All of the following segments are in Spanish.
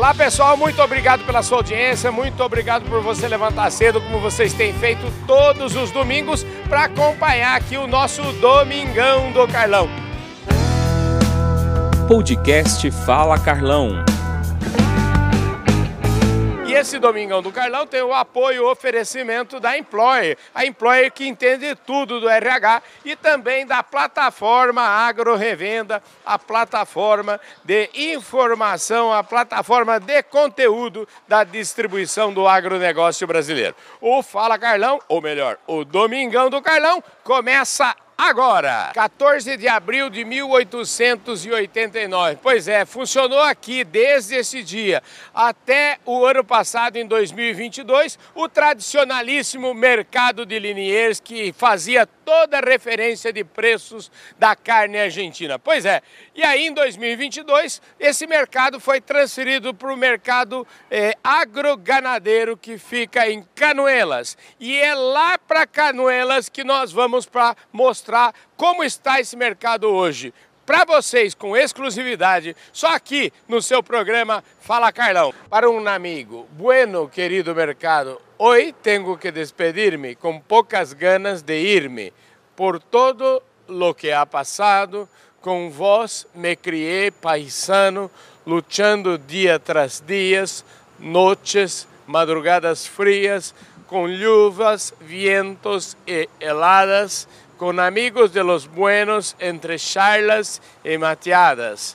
Olá pessoal, muito obrigado pela sua audiência, muito obrigado por você levantar cedo, como vocês têm feito todos os domingos, para acompanhar aqui o nosso Domingão do Carlão. Podcast Fala Carlão. E esse Domingão do Carlão tem o apoio e o oferecimento da Employer, a Employer que entende tudo do RH e também da plataforma Agro Revenda, a plataforma de informação, a plataforma de conteúdo da distribuição do agronegócio brasileiro. O Fala Carlão, ou melhor, o Domingão do Carlão, começa agora, 14 de abril de 1889. Pois é, funcionou aqui desde esse dia até o ano passado, em 2022, o tradicionalíssimo mercado de Liniers que fazia toda a referência de preços da carne argentina. Pois é, e aí em 2022 esse mercado foi transferido para o mercado eh, agroganadeiro que fica em Canoelas. E é lá para Canoelas que nós vamos para mostrar como está esse mercado hoje para vocês com exclusividade, só aqui no seu programa Fala Carlão. Para um amigo, bueno, querido mercado, hoje tenho que despedir-me com poucas ganas de ir-me por todo lo que ha passado. Com vós me criei paisano, lutando dia tras dias, noches, madrugadas frias, com luvas, vientos e heladas con amigos de los buenos entre charlas y mateadas.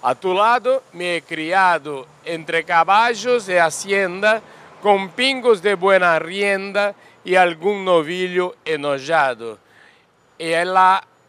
A tu lado me he criado entre caballos de hacienda, con pingos de buena rienda y algún novillo enojado. Y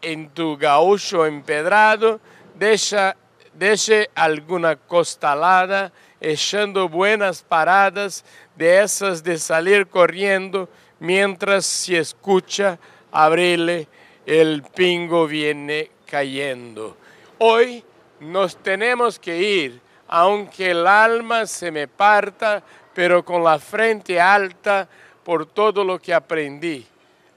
en tu gaúcho empedrado, deixa, deixe alguna costalada, echando buenas paradas de esas de salir corriendo mientras se escucha abrile, el pingo viene cayendo. Hoy nos tenemos que ir, aunque el alma se me parta, pero con la frente alta por todo lo que aprendí.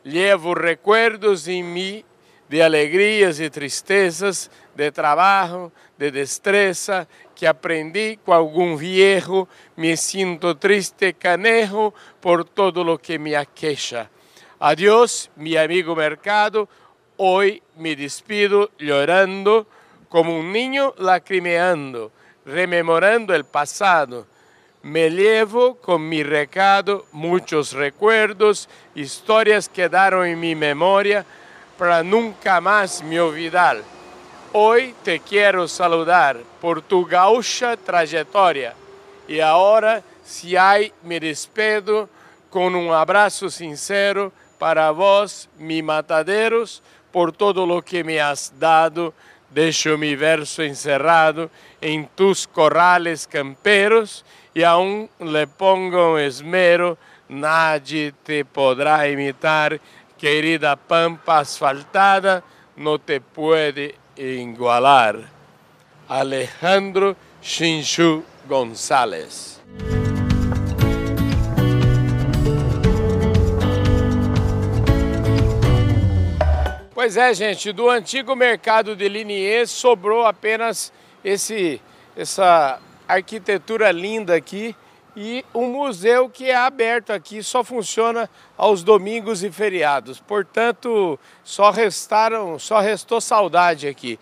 Llevo recuerdos en mí de alegrías y tristezas, de trabajo, de destreza, que aprendi com algum viejo, me sinto triste canejo por todo lo que me aquecha. Adiós, mi amigo mercado. Hoy me despido llorando como un niño lacrimeando, rememorando el pasado. Me llevo con mi recado muchos recuerdos, historias quedaron en mi memoria para nunca más me olvidar. Hoy te quiero saludar por tu gaucha trayectoria y ahora si hay me despido con un abrazo sincero para vós, mi mataderos, por todo lo que me has dado, deixo mi verso encerrado em tus corrales camperos e aún le pongo esmero, nadie te podrá imitar, querida pampa asfaltada, no te puede igualar. Alejandro Chinchu González. Pois é, gente, do antigo mercado de Liniers sobrou apenas esse, essa arquitetura linda aqui e um museu que é aberto aqui, só funciona aos domingos e feriados. Portanto, só restaram, só restou saudade aqui.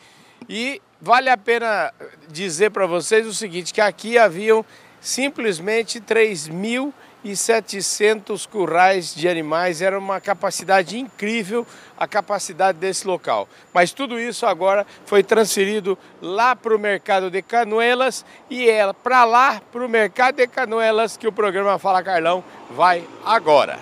E vale a pena dizer para vocês o seguinte, que aqui haviam simplesmente 3 mil e 700 currais de animais. Era uma capacidade incrível a capacidade desse local. Mas tudo isso agora foi transferido lá para o mercado de Canoelas e é para lá, para o mercado de Canoelas, que o programa Fala Carlão vai agora.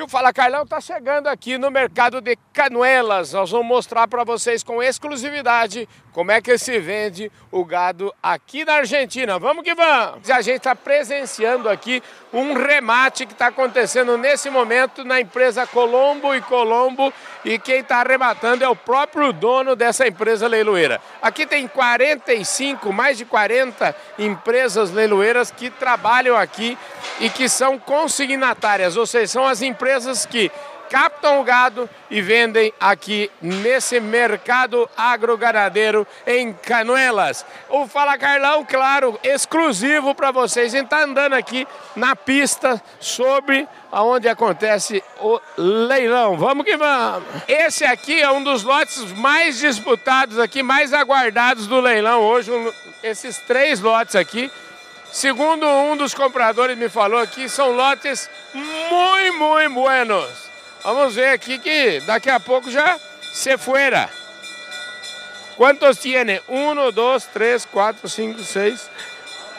E o Fala Carlão está chegando aqui no mercado de Canuelas. Nós vamos mostrar para vocês com exclusividade como é que se vende o gado aqui na Argentina. Vamos que vamos! A gente está presenciando aqui um remate que está acontecendo nesse momento na empresa Colombo e Colombo e quem está arrematando é o próprio dono dessa empresa leiloeira. Aqui tem 45, mais de 40 empresas leiloeiras que trabalham aqui e que são consignatárias, ou seja, são as empresas que captam o gado e vendem aqui nesse mercado agroganadeiro em Canuelas. O Fala Carlão, claro, exclusivo para vocês. A gente está andando aqui na pista sobre aonde acontece o leilão. Vamos que vamos! Esse aqui é um dos lotes mais disputados aqui, mais aguardados do leilão hoje. Esses três lotes aqui. Segundo um dos compradores me falou aqui, são lotes muito, muito buenos. Vamos ver aqui que daqui a pouco já se fuera. Quantos tiene? 1, 2, 3, 4, 5, 6,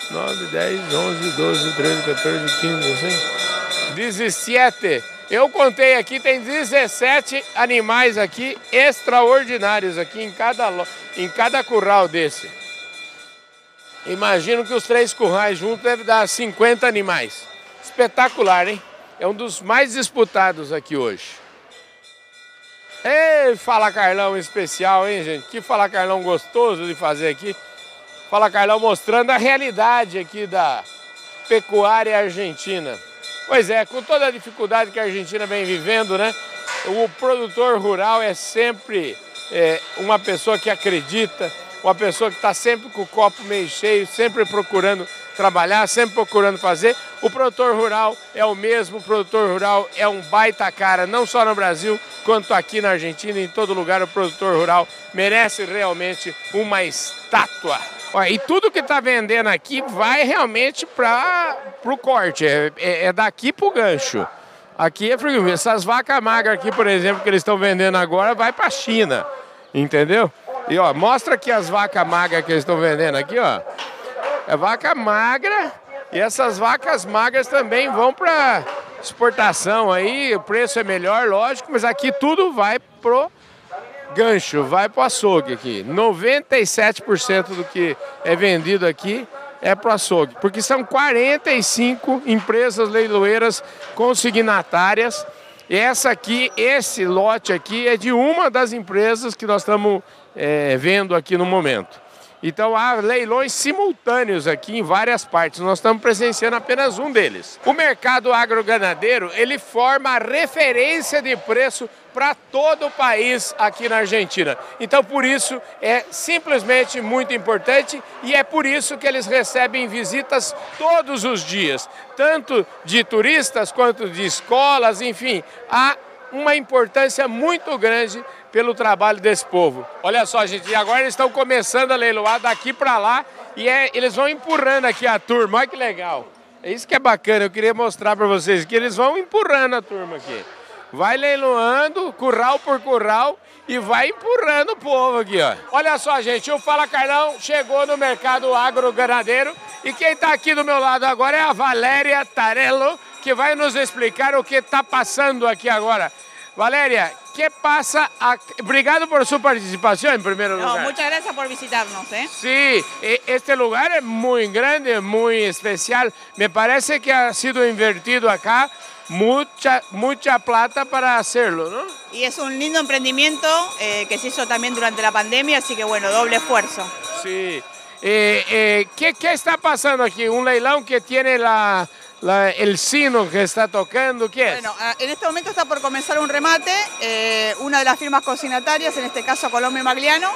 9, 10, 11, 12, 13, 14, 15, 16, 17. Eu contei aqui, tem 17 animais aqui extraordinários aqui em cada, em cada curral desse. Imagino que os três currais juntos devem dar 50 animais. Espetacular, hein? é um dos mais disputados aqui hoje. Ei, Fala Carlão especial, hein, gente? Que Fala Carlão gostoso de fazer aqui. Fala Carlão mostrando a realidade aqui da pecuária argentina. Pois é, com toda a dificuldade que a Argentina vem vivendo, né? O produtor rural é sempre é, uma pessoa que acredita, uma pessoa que está sempre com o copo meio cheio, sempre procurando trabalhar, sempre procurando fazer. O produtor rural é o mesmo, o produtor rural é um baita cara, não só no Brasil, quanto aqui na Argentina, em todo lugar o produtor rural merece realmente uma estátua. e tudo que está vendendo aqui vai realmente para o corte, é, é, é daqui para o gancho. Aqui é frio. Essas vacas magras aqui, por exemplo, que eles estão vendendo agora, vai para a China, entendeu? E ó, mostra aqui as vacas magras que eles estão vendendo aqui, ó. É vaca magra e essas vacas magras também vão para exportação aí, o preço é melhor, lógico, mas aqui tudo vai pro gancho, vai pro açougue aqui. 97% do que é vendido aqui é pro açougue, porque são 45 empresas leiloeiras consignatárias. Essa aqui, esse lote aqui é de uma das empresas que nós estamos é, vendo aqui no momento. Então há leilões simultâneos aqui em várias partes. Nós estamos presenciando apenas um deles. O mercado agroganadeiro, ele forma a referência de preço para todo o país aqui na Argentina. Então, por isso, é simplesmente muito importante e é por isso que eles recebem visitas todos os dias, tanto de turistas quanto de escolas, enfim, há uma importância muito grande pelo trabalho desse povo. Olha só, gente, e agora eles estão começando a leiloar daqui para lá e é, eles vão empurrando aqui a turma. Olha que legal. É isso que é bacana, eu queria mostrar para vocês que eles vão empurrando a turma aqui. Vai leiloando, curral por curral e vai empurrando o povo aqui, ó. Olha só, gente, o Fala Carlão chegou no mercado agroganadeiro e quem está aqui do meu lado agora é a Valéria Tarello, que vai nos explicar o que está passando aqui agora. Valéria, ¿qué pasa? Obrigado por su participación en primer lugar. No, muchas gracias por visitarnos. ¿eh? Sí, e, este lugar es muy grande, muy especial. Me parece que ha sido invertido acá mucha, mucha plata para hacerlo, ¿no? Y es un lindo emprendimiento eh, que se hizo también durante la pandemia, así que bueno, doble esfuerzo. Sí. Eh, eh, ¿qué, ¿Qué está pasando aquí? Un leilón que tiene la el sino que está tocando, ¿qué es? Bueno, ah, en este momento está por comenzar un remate, eh, una de las firmas consignatarias, en este caso Colombia Magliano,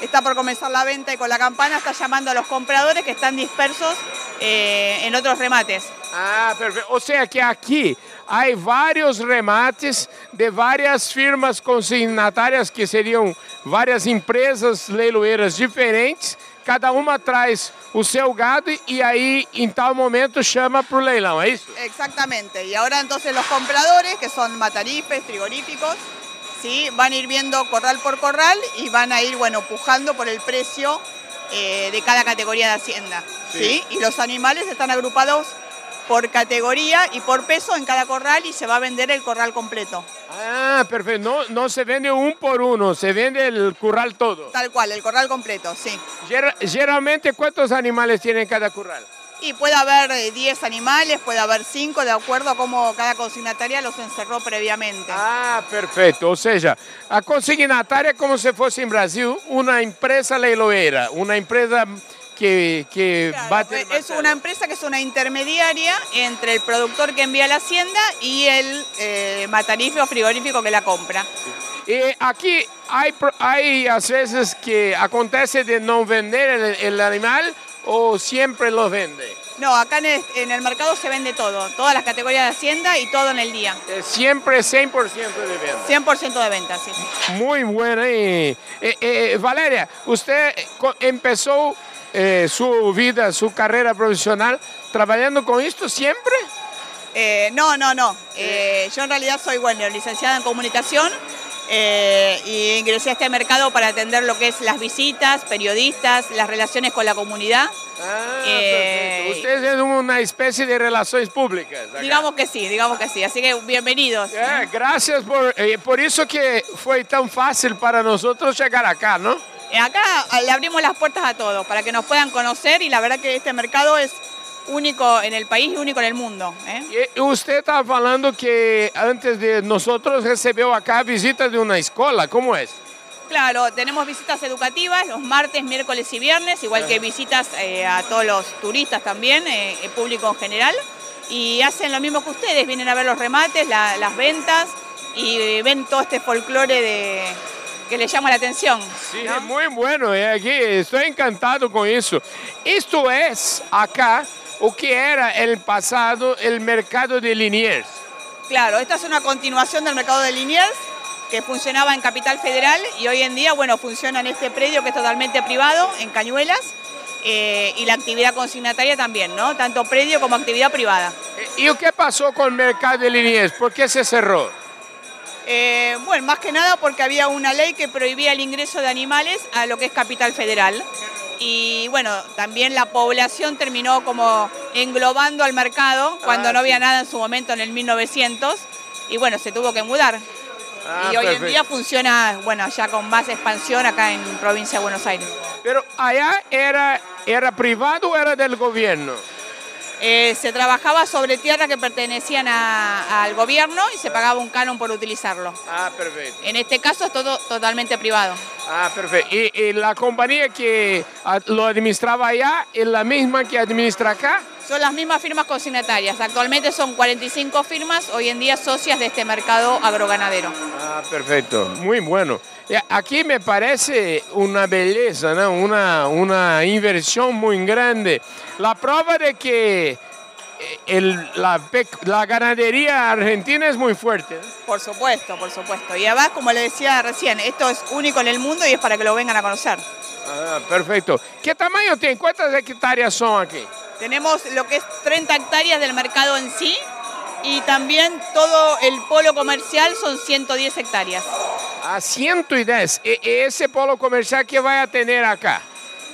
está por comenzar la venta y con la campana está llamando a los compradores que están dispersos eh, en otros remates. Ah, perfecto. O sea que aquí hay varios remates de varias firmas consignatarias que serían varias empresas leiloeiras diferentes cada uma traz o seu gado e aí em tal momento chama para o leilão, é isso? Exatamente. E agora então os compradores, que são matarifes, frigoríficos, ¿sí? van a ir viendo corral por corral y van a ir bueno, pujando por el precio eh, de cada categoría de hacienda. Sí. ¿sí? Y los animales están agrupados por categoría y por peso en cada corral y se va a vender el corral completo. Ah, perfecto. No, no se vende un por uno, se vende el corral todo. Tal cual, el corral completo, sí. Generalmente, ¿cuántos animales tiene cada corral? Y puede haber 10 eh, animales, puede haber 5, de acuerdo a cómo cada consignataria los encerró previamente. Ah, perfecto. O sea, a consignataria como si fuese en Brasil una empresa leiloeira, una empresa que, que Claro, bate el es una empresa que es una intermediaria entre el productor que envía a la hacienda y el eh, matarife o frigorífico que la compra. E aqui há, pro- há às vezes que acontece de não vender el, el animal ou sempre lo vende. No, acá en el, en el mercado se vende todo, todas las categorías de hacienda y todo en el día. É sempre 100% de venda. 100% de venta, sí. Muy buena. Eh, eh, Valeria, usted empezó eh, su vida, su carrera profesional trabajando con esto siempre. Eh, no, no, no. Eh, yo en realidad soy, bueno, licenciada en comunicación y ingresé a este mercado para atender lo que es las visitas, periodistas, las relaciones con la comunidad. Ah, Eh, perfecto. Usted es una especie de relaciones públicas. acá. Digamos que sí, digamos que sí. Así que bienvenidos. Gracias por, por eso que fue tan fácil para nosotros llegar acá, ¿no? Eh, Acá le abrimos las puertas a todos para que nos puedan conocer y la verdad que este mercado es único en el país y único en el mundo. ¿eh? Y usted estaba hablando que antes de nosotros recibió acá visitas de una escuela, ¿cómo es? Claro, tenemos visitas educativas los martes, miércoles y viernes, igual que visitas eh, a todos los turistas también, eh, el público en general. Y hacen lo mismo que ustedes, vienen a ver los remates, la- las ventas y eh, ven todo este folclore de, que les llama la atención. Sí, ¿no? muy bueno, eh, aquí estoy encantado con eso. Esto es acá o que era el pasado el mercado de Liniers. Claro, esta es una continuación del mercado de Liniers que funcionaba en Capital Federal y hoy en día, bueno, funciona en este predio que es totalmente privado, en Cañuelas, eh, y la actividad consignataria también, ¿no? Tanto predio como actividad privada. ¿Y qué pasó con el mercado de Liniers? ¿Por qué se cerró? Eh, bueno, más que nada porque había una ley que prohibía el ingreso de animales a lo que es Capital Federal. Y bueno, también la población terminó como englobando al mercado cuando Ah, no había sí. nada en su momento en el 1900 y bueno, se tuvo que mudar. Ah, y hoy en día funciona, bueno, ya con más expansión acá en provincia de Buenos Aires. Pero allá era, era privado o era del gobierno? Eh, se trabajaba sobre tierras que pertenecían a- al gobierno y se pagaba un canon por utilizarlo. Ah, perfecto. En este caso es todo totalmente privado. Ah, perfecto. ¿Y, y la compañía que lo administraba allá es la misma que administra acá? Son las mismas firmas consignatarias. Actualmente son 45 firmas, hoy en día socias de este mercado agroganadero. Ah, perfecto, muy bueno. Ya, Aquí me parece una belleza, ¿no? una, una inversión muy grande. La prueba de que eh, el- la, la ganadería argentina es muy fuerte. ¿no? Por supuesto, por supuesto. Y además, como le decía recién, esto es único en el mundo y es para que lo vengan a conocer. Ah, perfecto. ¿Qué tamaño tiene? ¿Cuántas hectáreas son aquí? Tenemos lo que es 30 hectáreas del mercado en sí y también todo el polo comercial son 110 hectáreas. A 110. E- e ese polo comercial que va a tener acá.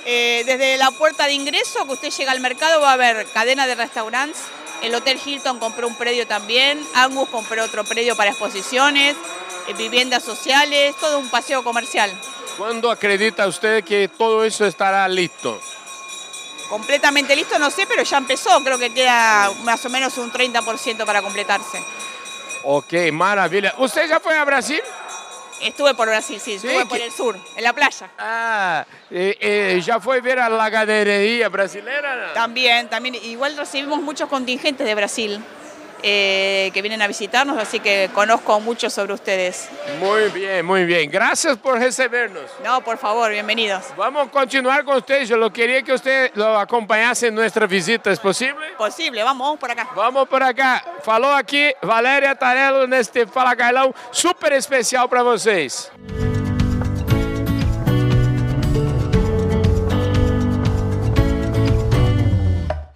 Eh, desde la puerta de ingreso que usted llega al mercado va a haber cadena de restaurantes. El Hotel Hilton compró un predio también. Angus compró otro predio para exposiciones, eh, viviendas sociales, todo un paseo comercial. ¿Cuándo acredita usted que todo eso estará listo? Completamente listo, no sé, pero ya empezó. Creo que queda más o menos un 30% para completarse. Ok, maravilla. ¿Usted ya fue a Brasil? Estuve por Brasil, sí, Sí, estuve por el sur, en la playa. Ah, eh, eh, ¿ya fue a ver a la ganadería brasileña? no? También, también, igual recibimos muchos contingentes de Brasil eh, que vienen a visitarnos, así que conozco mucho sobre ustedes. Muy bien, muy bien. Gracias por recibirnos. No, por favor, bienvenidos. Vamos a continuar con usted. Yo lo quería que usted lo acompañase en nuestra visita. ¿Es posible? Posible, vamos, vamos por acá. Vamos por acá. Falou aqui Valéria Tarello neste Fala Carlão super especial para vocês.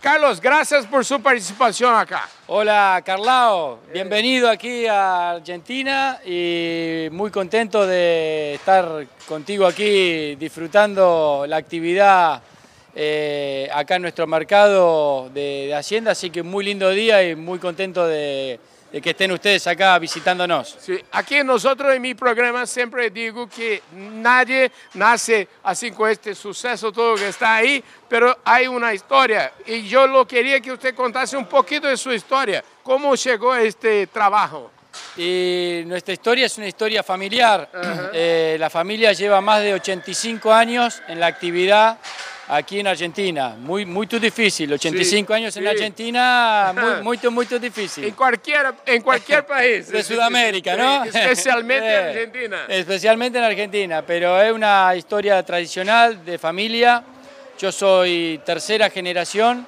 Carlos, gracias por su participación acá. Hola Carlao, bienvenido aquí a Argentina y muy contento de estar contigo aquí disfrutando la actividad eh, acá en nuestro mercado de, de Hacienda, así que muy lindo día y muy contento de, de que estén ustedes acá visitándonos. Sí, aquí nosotros en mi programa siempre digo que nadie nace así con este suceso, todo que está ahí, pero hay una historia. Y yo lo quería que usted contase un poquito de su historia. ¿Cómo llegó a este trabajo? Y nuestra historia es una historia familiar. Eh, la familia lleva más de 85 años en la actividad aquí en Argentina. Muy, muy difícil. 85 años en sí. Argentina, muy, muy, muy difícil. En cualquier, en cualquier país. de Sudamérica, ¿no? Especialmente en Argentina. Especialmente en Argentina, pero es una historia tradicional de familia. Yo soy tercera generación,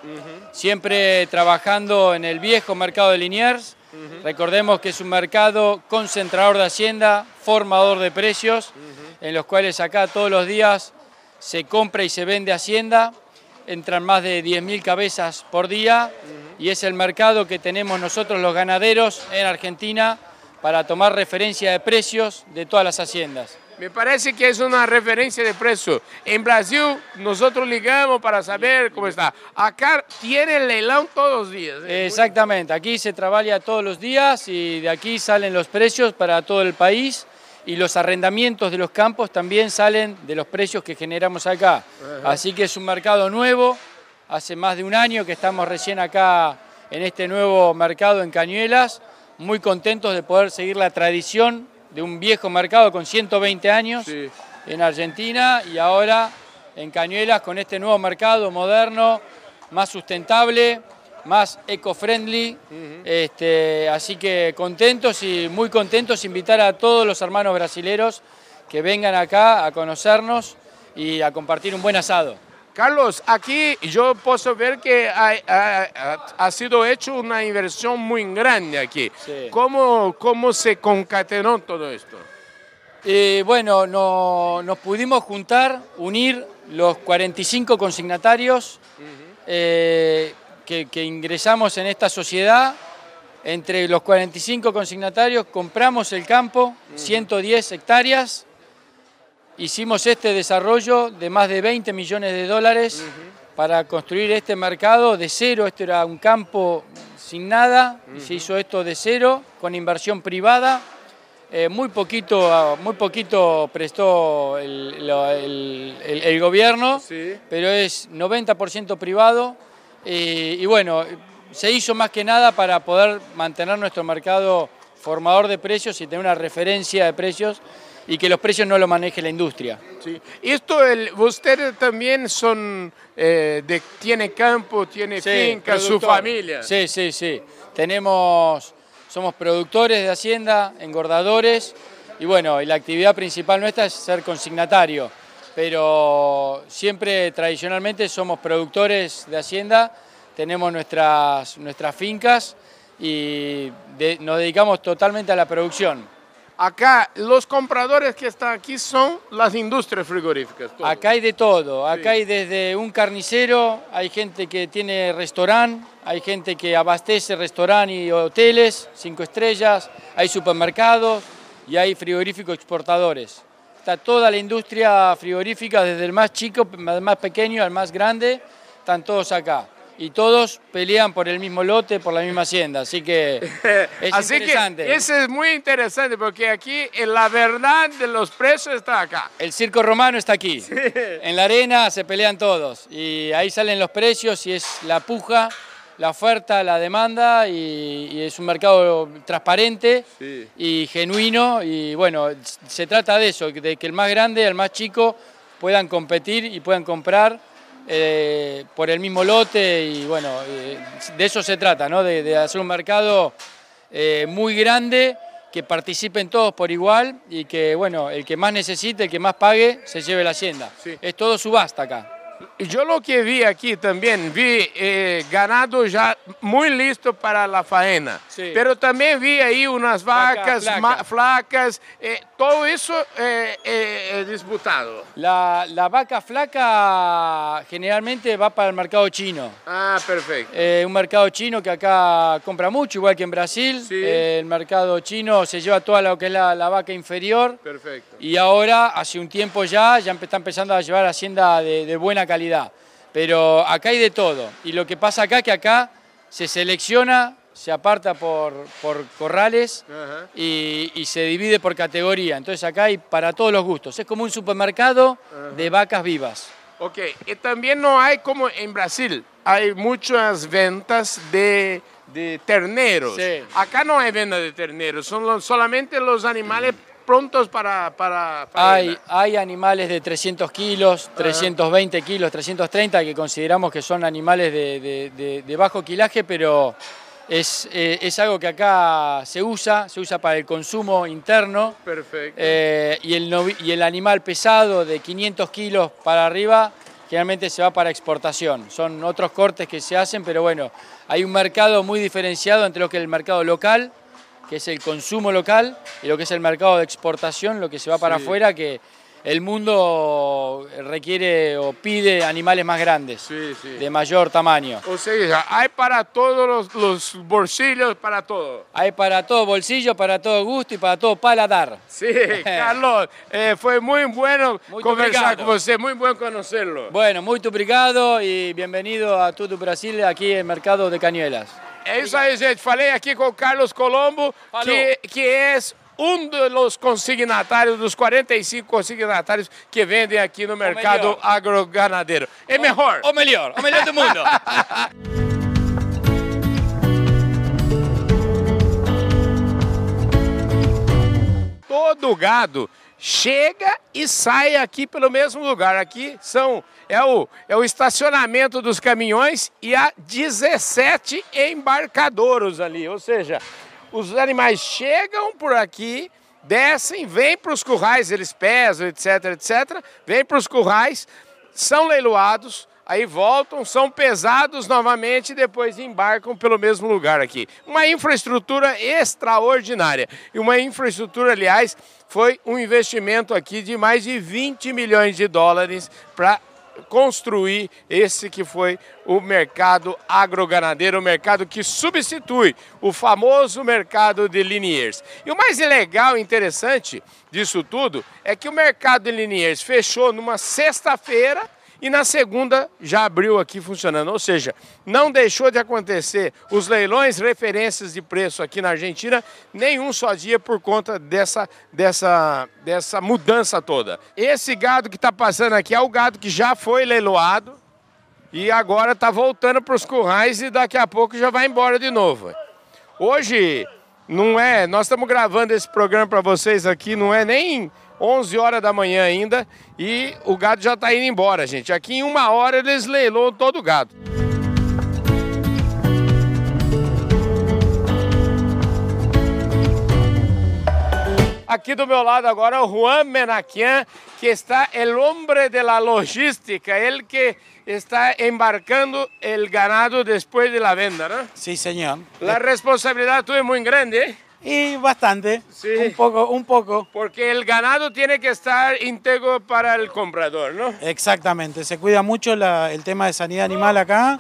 siempre trabajando en el viejo mercado de Liniers. Recordemos que es un mercado concentrador de hacienda, formador de precios, en los cuales acá todos los días se compra y se vende hacienda. Entran más de 10.000 cabezas por día y es el mercado que tenemos nosotros los ganaderos en Argentina para tomar referencia de precios de todas las haciendas. Me parece que es una referencia de precio. En Brasil, nosotros ligamos para saber cómo está. Acá tiene el leilón todos los días. ¿eh? Exactamente, aquí se trabaja todos los días y de aquí salen los precios para todo el país y los arrendamientos de los campos también salen de los precios que generamos acá. Así que es un mercado nuevo, hace más de un año que estamos recién acá en este nuevo mercado en Cañuelas, muy contentos de poder seguir la tradición de un viejo mercado con 120 años Sí. en Argentina y ahora en Cañuelas con este nuevo mercado moderno, más sustentable, más eco-friendly. este, así que contentos y muy contentos invitar a todos los hermanos brasileros que vengan acá a conocernos y a compartir un buen asado. Carlos, aquí yo puedo ver que ha, ha- ha sido hecho una inversión muy grande aquí. Sí. ¿Cómo, ¿Cómo se concatenó todo esto? Eh, bueno, no- nos pudimos juntar, unir los 45 consignatarios eh, que, que ingresamos en esta sociedad. Entre los 45 consignatarios compramos el campo, 110 hectáreas. Hicimos este desarrollo de más de 20 millones de dólares para construir este mercado de cero. Esto era un campo sin nada, se hizo esto de cero, con inversión privada. Eh, muy, poquito, muy poquito prestó el, lo- el- el- el gobierno, Sí. pero es 90% privado. Eh, y bueno, se hizo más que nada para poder mantener nuestro mercado formador de precios y tener una referencia de precios y que los precios no lo maneje la industria. Sí. Esto, el, ustedes también son, eh, de, tiene campo, tiene Sí, finca, su familia. Sí, sí, sí. Tenemos, somos productores de hacienda, engordadores, y bueno, y la actividad principal nuestra es ser consignatario, pero siempre tradicionalmente somos productores de hacienda, tenemos nuestras, nuestras fincas y de- nos dedicamos totalmente a la producción. Acá, los compradores que están aquí son las industrias frigoríficas. todos. Acá hay de todo, acá Sí. hay desde un carnicero, hay gente que tiene restaurante, hay gente que abastece restaurante y hoteles, cinco estrellas, hay supermercados y hay frigoríficos exportadores. Está toda la industria frigorífica, desde el más chico, el más pequeño al más grande, están todos acá. Y todos pelean por el mismo lote, por la misma hacienda, así que es Así interesante. que eso es muy interesante porque aquí eh, la verdad de los precios está acá. El circo romano está aquí. En la arena se pelean todos y ahí salen los precios y es la puja, la oferta, la demanda y, y es un mercado transparente Sí. y genuino y bueno, se trata de eso, de que el más grande, el más chico puedan competir y puedan comprar eh, por el mismo lote y bueno, eh, de eso se trata, ¿no? de, de hacer un mercado eh, muy grande, que participen todos por igual y que, bueno, el que más necesite, el que más pague, se lleve la hacienda. Sí. Es todo subasta acá. Yo lo que vi aquí también, vi eh, ganado ya muy listo para la faena. Sí. Pero también vi ahí unas Vaca vacas flaca. ma- flacas, eh, todo eso eh, eh, es disputado. La, la vaca flaca generalmente va para el mercado chino. Ah, perfecto. Eh, un mercado chino que acá compra mucho, igual que en Brasil. Sí. Eh, el mercado chino se lleva toda lo que es la, la vaca inferior. Perfecto. Y ahora, hace un tiempo ya, ya está empezando a llevar hacienda de, de buena calidad. Pero acá hay de todo. Y lo que pasa acá, que acá se selecciona, se aparta por, por corrales Ajá. y, y se divide por categoría. Entonces acá hay para todos los gustos. Es como un supermercado de vacas vivas. Ok, y también no hay como en Brasil, hay muchas ventas de, de terneros. Sí. Acá no hay venta de terneros, son los- solamente los animales prontos para, para hay, hay animales de 300 kilos, 320 kilos, 330 que consideramos que son animales de, bajo quilaje, pero es, eh, es, algo que acá se usa, se usa para el consumo interno. Perfecto. Eh, y, el y el animal pesado de 500 kilos para arriba generalmente se va para exportación. Son otros cortes que se hacen, pero bueno, hay un mercado muy diferenciado entre lo que es el mercado local, que es el consumo local, y lo que es el mercado de exportación, lo que se va para afuera, que el mundo requiere o pide animales más grandes, de mayor tamaño. O sea, hay para todos los, bolsillos, para todo. Hay para todo bolsillo, para todo gusto y para todo paladar. Sí, Carlos, eh, fue muy bueno conversar con usted, muy bueno conocerlo. Bueno, muy obrigado y bienvenido a todo Brasil aquí en el mercado de Cañuelas. Isso aí, gente. Falei aqui com o Carlos Colombo, que, que é um dos consignatários, dos 45 consignatários que vendem aqui no mercado agroganadeiro. É melhor. O melhor, o melhor do mundo. Todo gado chega e sai aqui pelo mesmo lugar. Aqui são é o, é o estacionamento dos caminhões e há 17 embarcadouros ali, ou seja, os animais chegam por aqui, descem, vêm para os currais, eles pesam, etc, etc, vêm para os currais, são leiloados, aí voltam, são pesados novamente e depois embarcam pelo mesmo lugar aqui. Uma infraestrutura extraordinária. E uma infraestrutura, aliás, foi um investimento aqui de mais de 20 milhões de dólares para construir esse que foi o mercado agroganadeiro, o mercado que substitui o famoso mercado de Liniers. E o mais legal e interessante disso tudo é que o mercado de Liniers fechou numa sexta-feira e na segunda já abriu aqui funcionando. Ou seja, não deixou de acontecer os leilões referências de preço aqui na Argentina, nenhum só dia por conta dessa, dessa, dessa mudança toda. Esse gado que está passando aqui é o gado que já foi leiloado e agora está voltando para os currais e daqui a pouco já vai embora de novo. Hoje não é, nós estamos gravando esse programa para vocês aqui, não é nem 11 horas da manhã ainda e o gado já está indo embora, gente. Aqui em uma hora eles leiloam todo o gado. Aqui do meu lado agora o Juan Menaquian, que está el hombre de la logística, ele que está embarcando el ganado después de la venda, ¿no? Sí, señor. La responsabilidad tuya es muy grande, ¿eh? Y bastante, sí. un poco, un poco. Porque el ganado tiene que estar íntegro para el comprador, ¿no? Exactamente, se cuida mucho el tema de sanidad animal acá.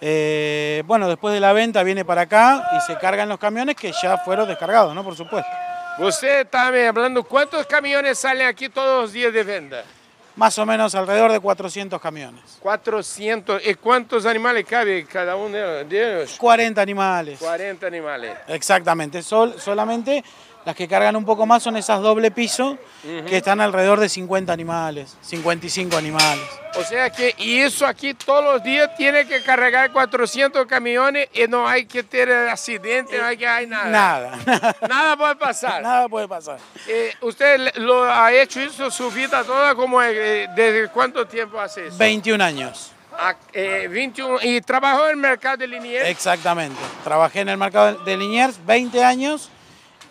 Eh, bueno, después de la venta viene para acá y se cargan los camiones que ya fueron descargados, ¿no? Por supuesto. Usted está hablando, ¿cuántos camiones salen aquí todos los días de venta? Más o menos alrededor de 400 camiones. 400. ¿Y cuántos animales cabe cada uno de ellos? 40 animales. 40 animales. Exactamente. Sol, solamente las que cargan un poco más son esas doble piso, que están alrededor de 50 animales, 55 animales. O sea que, y eso aquí todos los días tiene que cargar 400 camiones y no hay que tener accidente, no hay que hay nada. Nada. Nada puede pasar. Nada puede pasar. Eh, ¿Usted lo ha hecho eso su vida toda? como eh, ¿Desde cuánto tiempo hace eso? 21 años. 21, ah, eh, ¿Y trabajó en el mercado de Liniers? Exactamente. Trabajé en el mercado de Liniers 20 años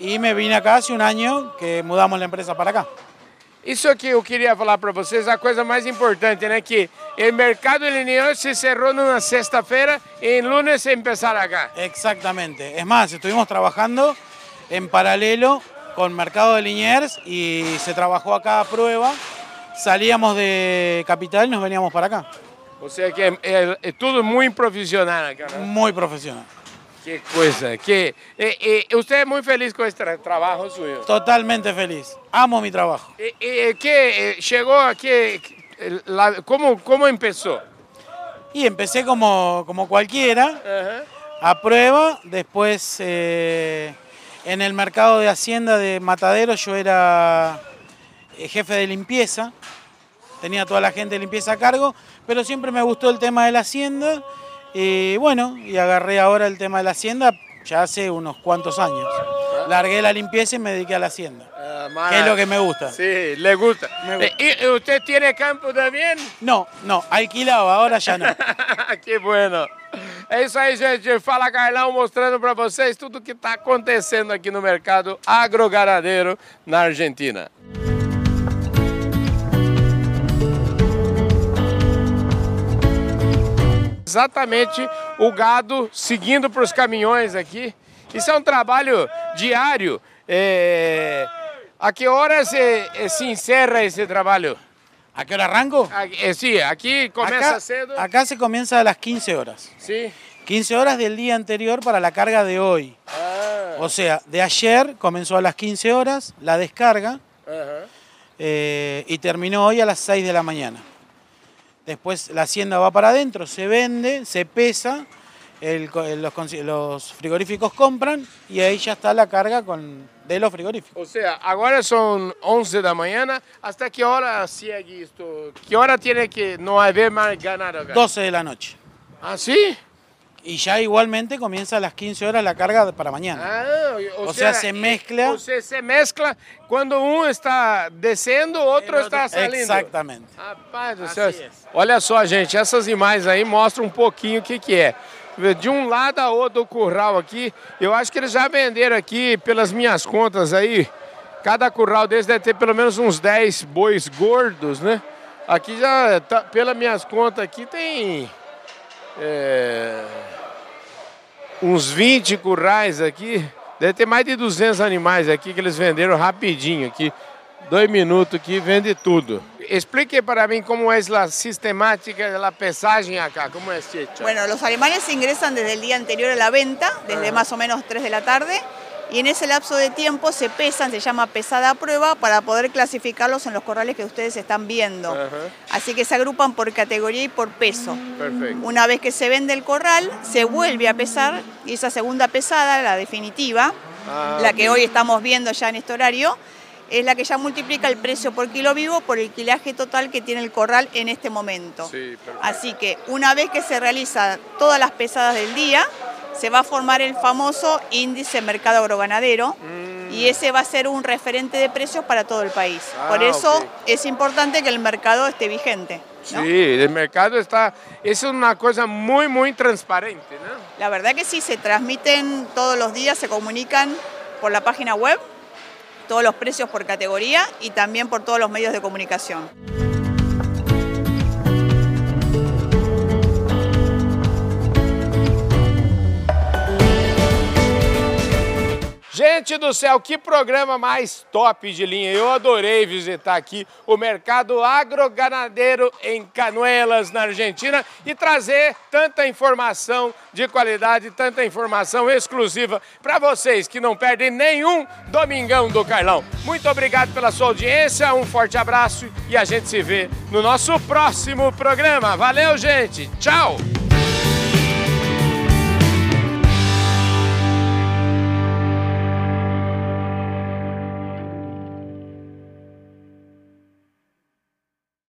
y me vine acá hace un año que mudamos la empresa para acá. Isso que eu queria falar para vocês, a coisa mais importante, né? Que o mercado lineal se cerró numa sexta-feira e em lunes empezar acá. Exactamente. Es más, estuvimos trabajando en paralelo con Mercado de Liniers y se trabajó acá a prueba. Salíamos de Capital y nos veníamos para acá. O sea que é, é tudo muito profissional acá, né? Muy profesional. Qué cosa, que eh, eh, usted es muy feliz con este trabajo suyo. Totalmente feliz, amo mi trabajo. Eh, ¿Qué llegó aquí? cómo, ¿Cómo empezó? Y empecé como, como cualquiera, a prueba, después en el mercado de Hacienda de Matadero yo era jefe de limpieza, tenía toda la gente de limpieza a cargo, pero siempre me gustó el tema de la Hacienda y bueno, y agarré ahora el tema de la hacienda ya hace unos cuantos años. Largué la limpieza y me dediqué a la hacienda. Ah, que es lo que me gusta. Sí, le gusta. Eh, ¿Y usted tiene campo también? No, no, alquilaba, ahora ya no. que bueno. É isso aí, gente. Fala Carlão mostrando para vocês tudo o que está acontecendo aqui no mercado agroganadeiro na Argentina. Exatamente o gado seguindo para os caminhões aqui. Isso é um trabalho diário. É... A que horas se, se encerra esse trabalho? ¿A qué hora arranco? Aqui, eh, sí, aquí comienza Acá, cedo. acá se comienza a las 15 horas. Sí. 15 horas del día anterior para la carga de hoy. Ah, O sea, de ayer comenzó a las 15 horas la descarga aham. eh, y terminó hoy a las 6 de la mañana. Después la hacienda va para adentro, se vende, se pesa, el los, frigoríficos compran y ahí ya está la carga con, de los frigoríficos. Ou seja, agora são 11 da manhã. Hasta que hora segue isto? Que hora tiene que não haver mais ganado acá? 12 de la noche. Ah, sim? Y ya igualmente comienza a las 15 horas la carga para mañana. Ah, ou O sea, seja, se mezcla- Ou seja, se mescla quando um está descendo, o outro está saindo. Exactamente. Rapaz do céu. Olha só, gente, essas imagens aí mostram um pouquinho o que, que é. De um lado a outro do curral aqui, eu acho que eles já venderam aqui, pelas minhas contas aí, cada curral deles deve ter pelo menos uns 10 bois gordos, né? Aqui já, tá, pelas minhas contas aqui, tem é, uns 20 currais aqui. Deve ter mais de 200 animais aqui que eles venderam rapidinho aqui. Dois minutos aqui, vende tudo. Explique para mim como é a sistemática da pesagem acá, como é isso? Bueno, los animales ingresan desde el día anterior a la venta, desde más o menos 3 de la tarde, y en ese lapso de tiempo se pesan, se llama pesada prueba, para poder clasificarlos en los corrales que ustedes están viendo. Ajá. Así que se agrupan por categoría y por peso. Perfeito. Una vez que se vende el corral, se vuelve a pesar y esa segunda pesada, la definitiva, Ah, la que hoy estamos viendo ya en este horario, es la que ya multiplica el precio por kilo vivo por el kilaje total que tiene el corral en este momento. Sí, perfecto. Así que una vez que se realizan todas las pesadas del día, se va a formar el famoso índice mercado agroganadero y ese va a ser un referente de precios para todo el país. Ah, Por eso es importante que el mercado esté vigente. ¿no? Sim, o mercado está. É uma coisa muito, muito transparente? La verdad que sí, se transmiten todos los días, se comunican por la página web todos los precios por categoría y también por todos los medios de comunicación. Gente do céu, que programa mais top de linha. Eu adorei visitar aqui o mercado agroganadeiro em Canuelas, na Argentina, e trazer tanta informação de qualidade, tanta informação exclusiva para vocês que não perdem nenhum Domingão do Carlão. Muito obrigado pela sua audiência, um forte abraço e a gente se vê no nosso próximo programa. Valeu, gente. Tchau.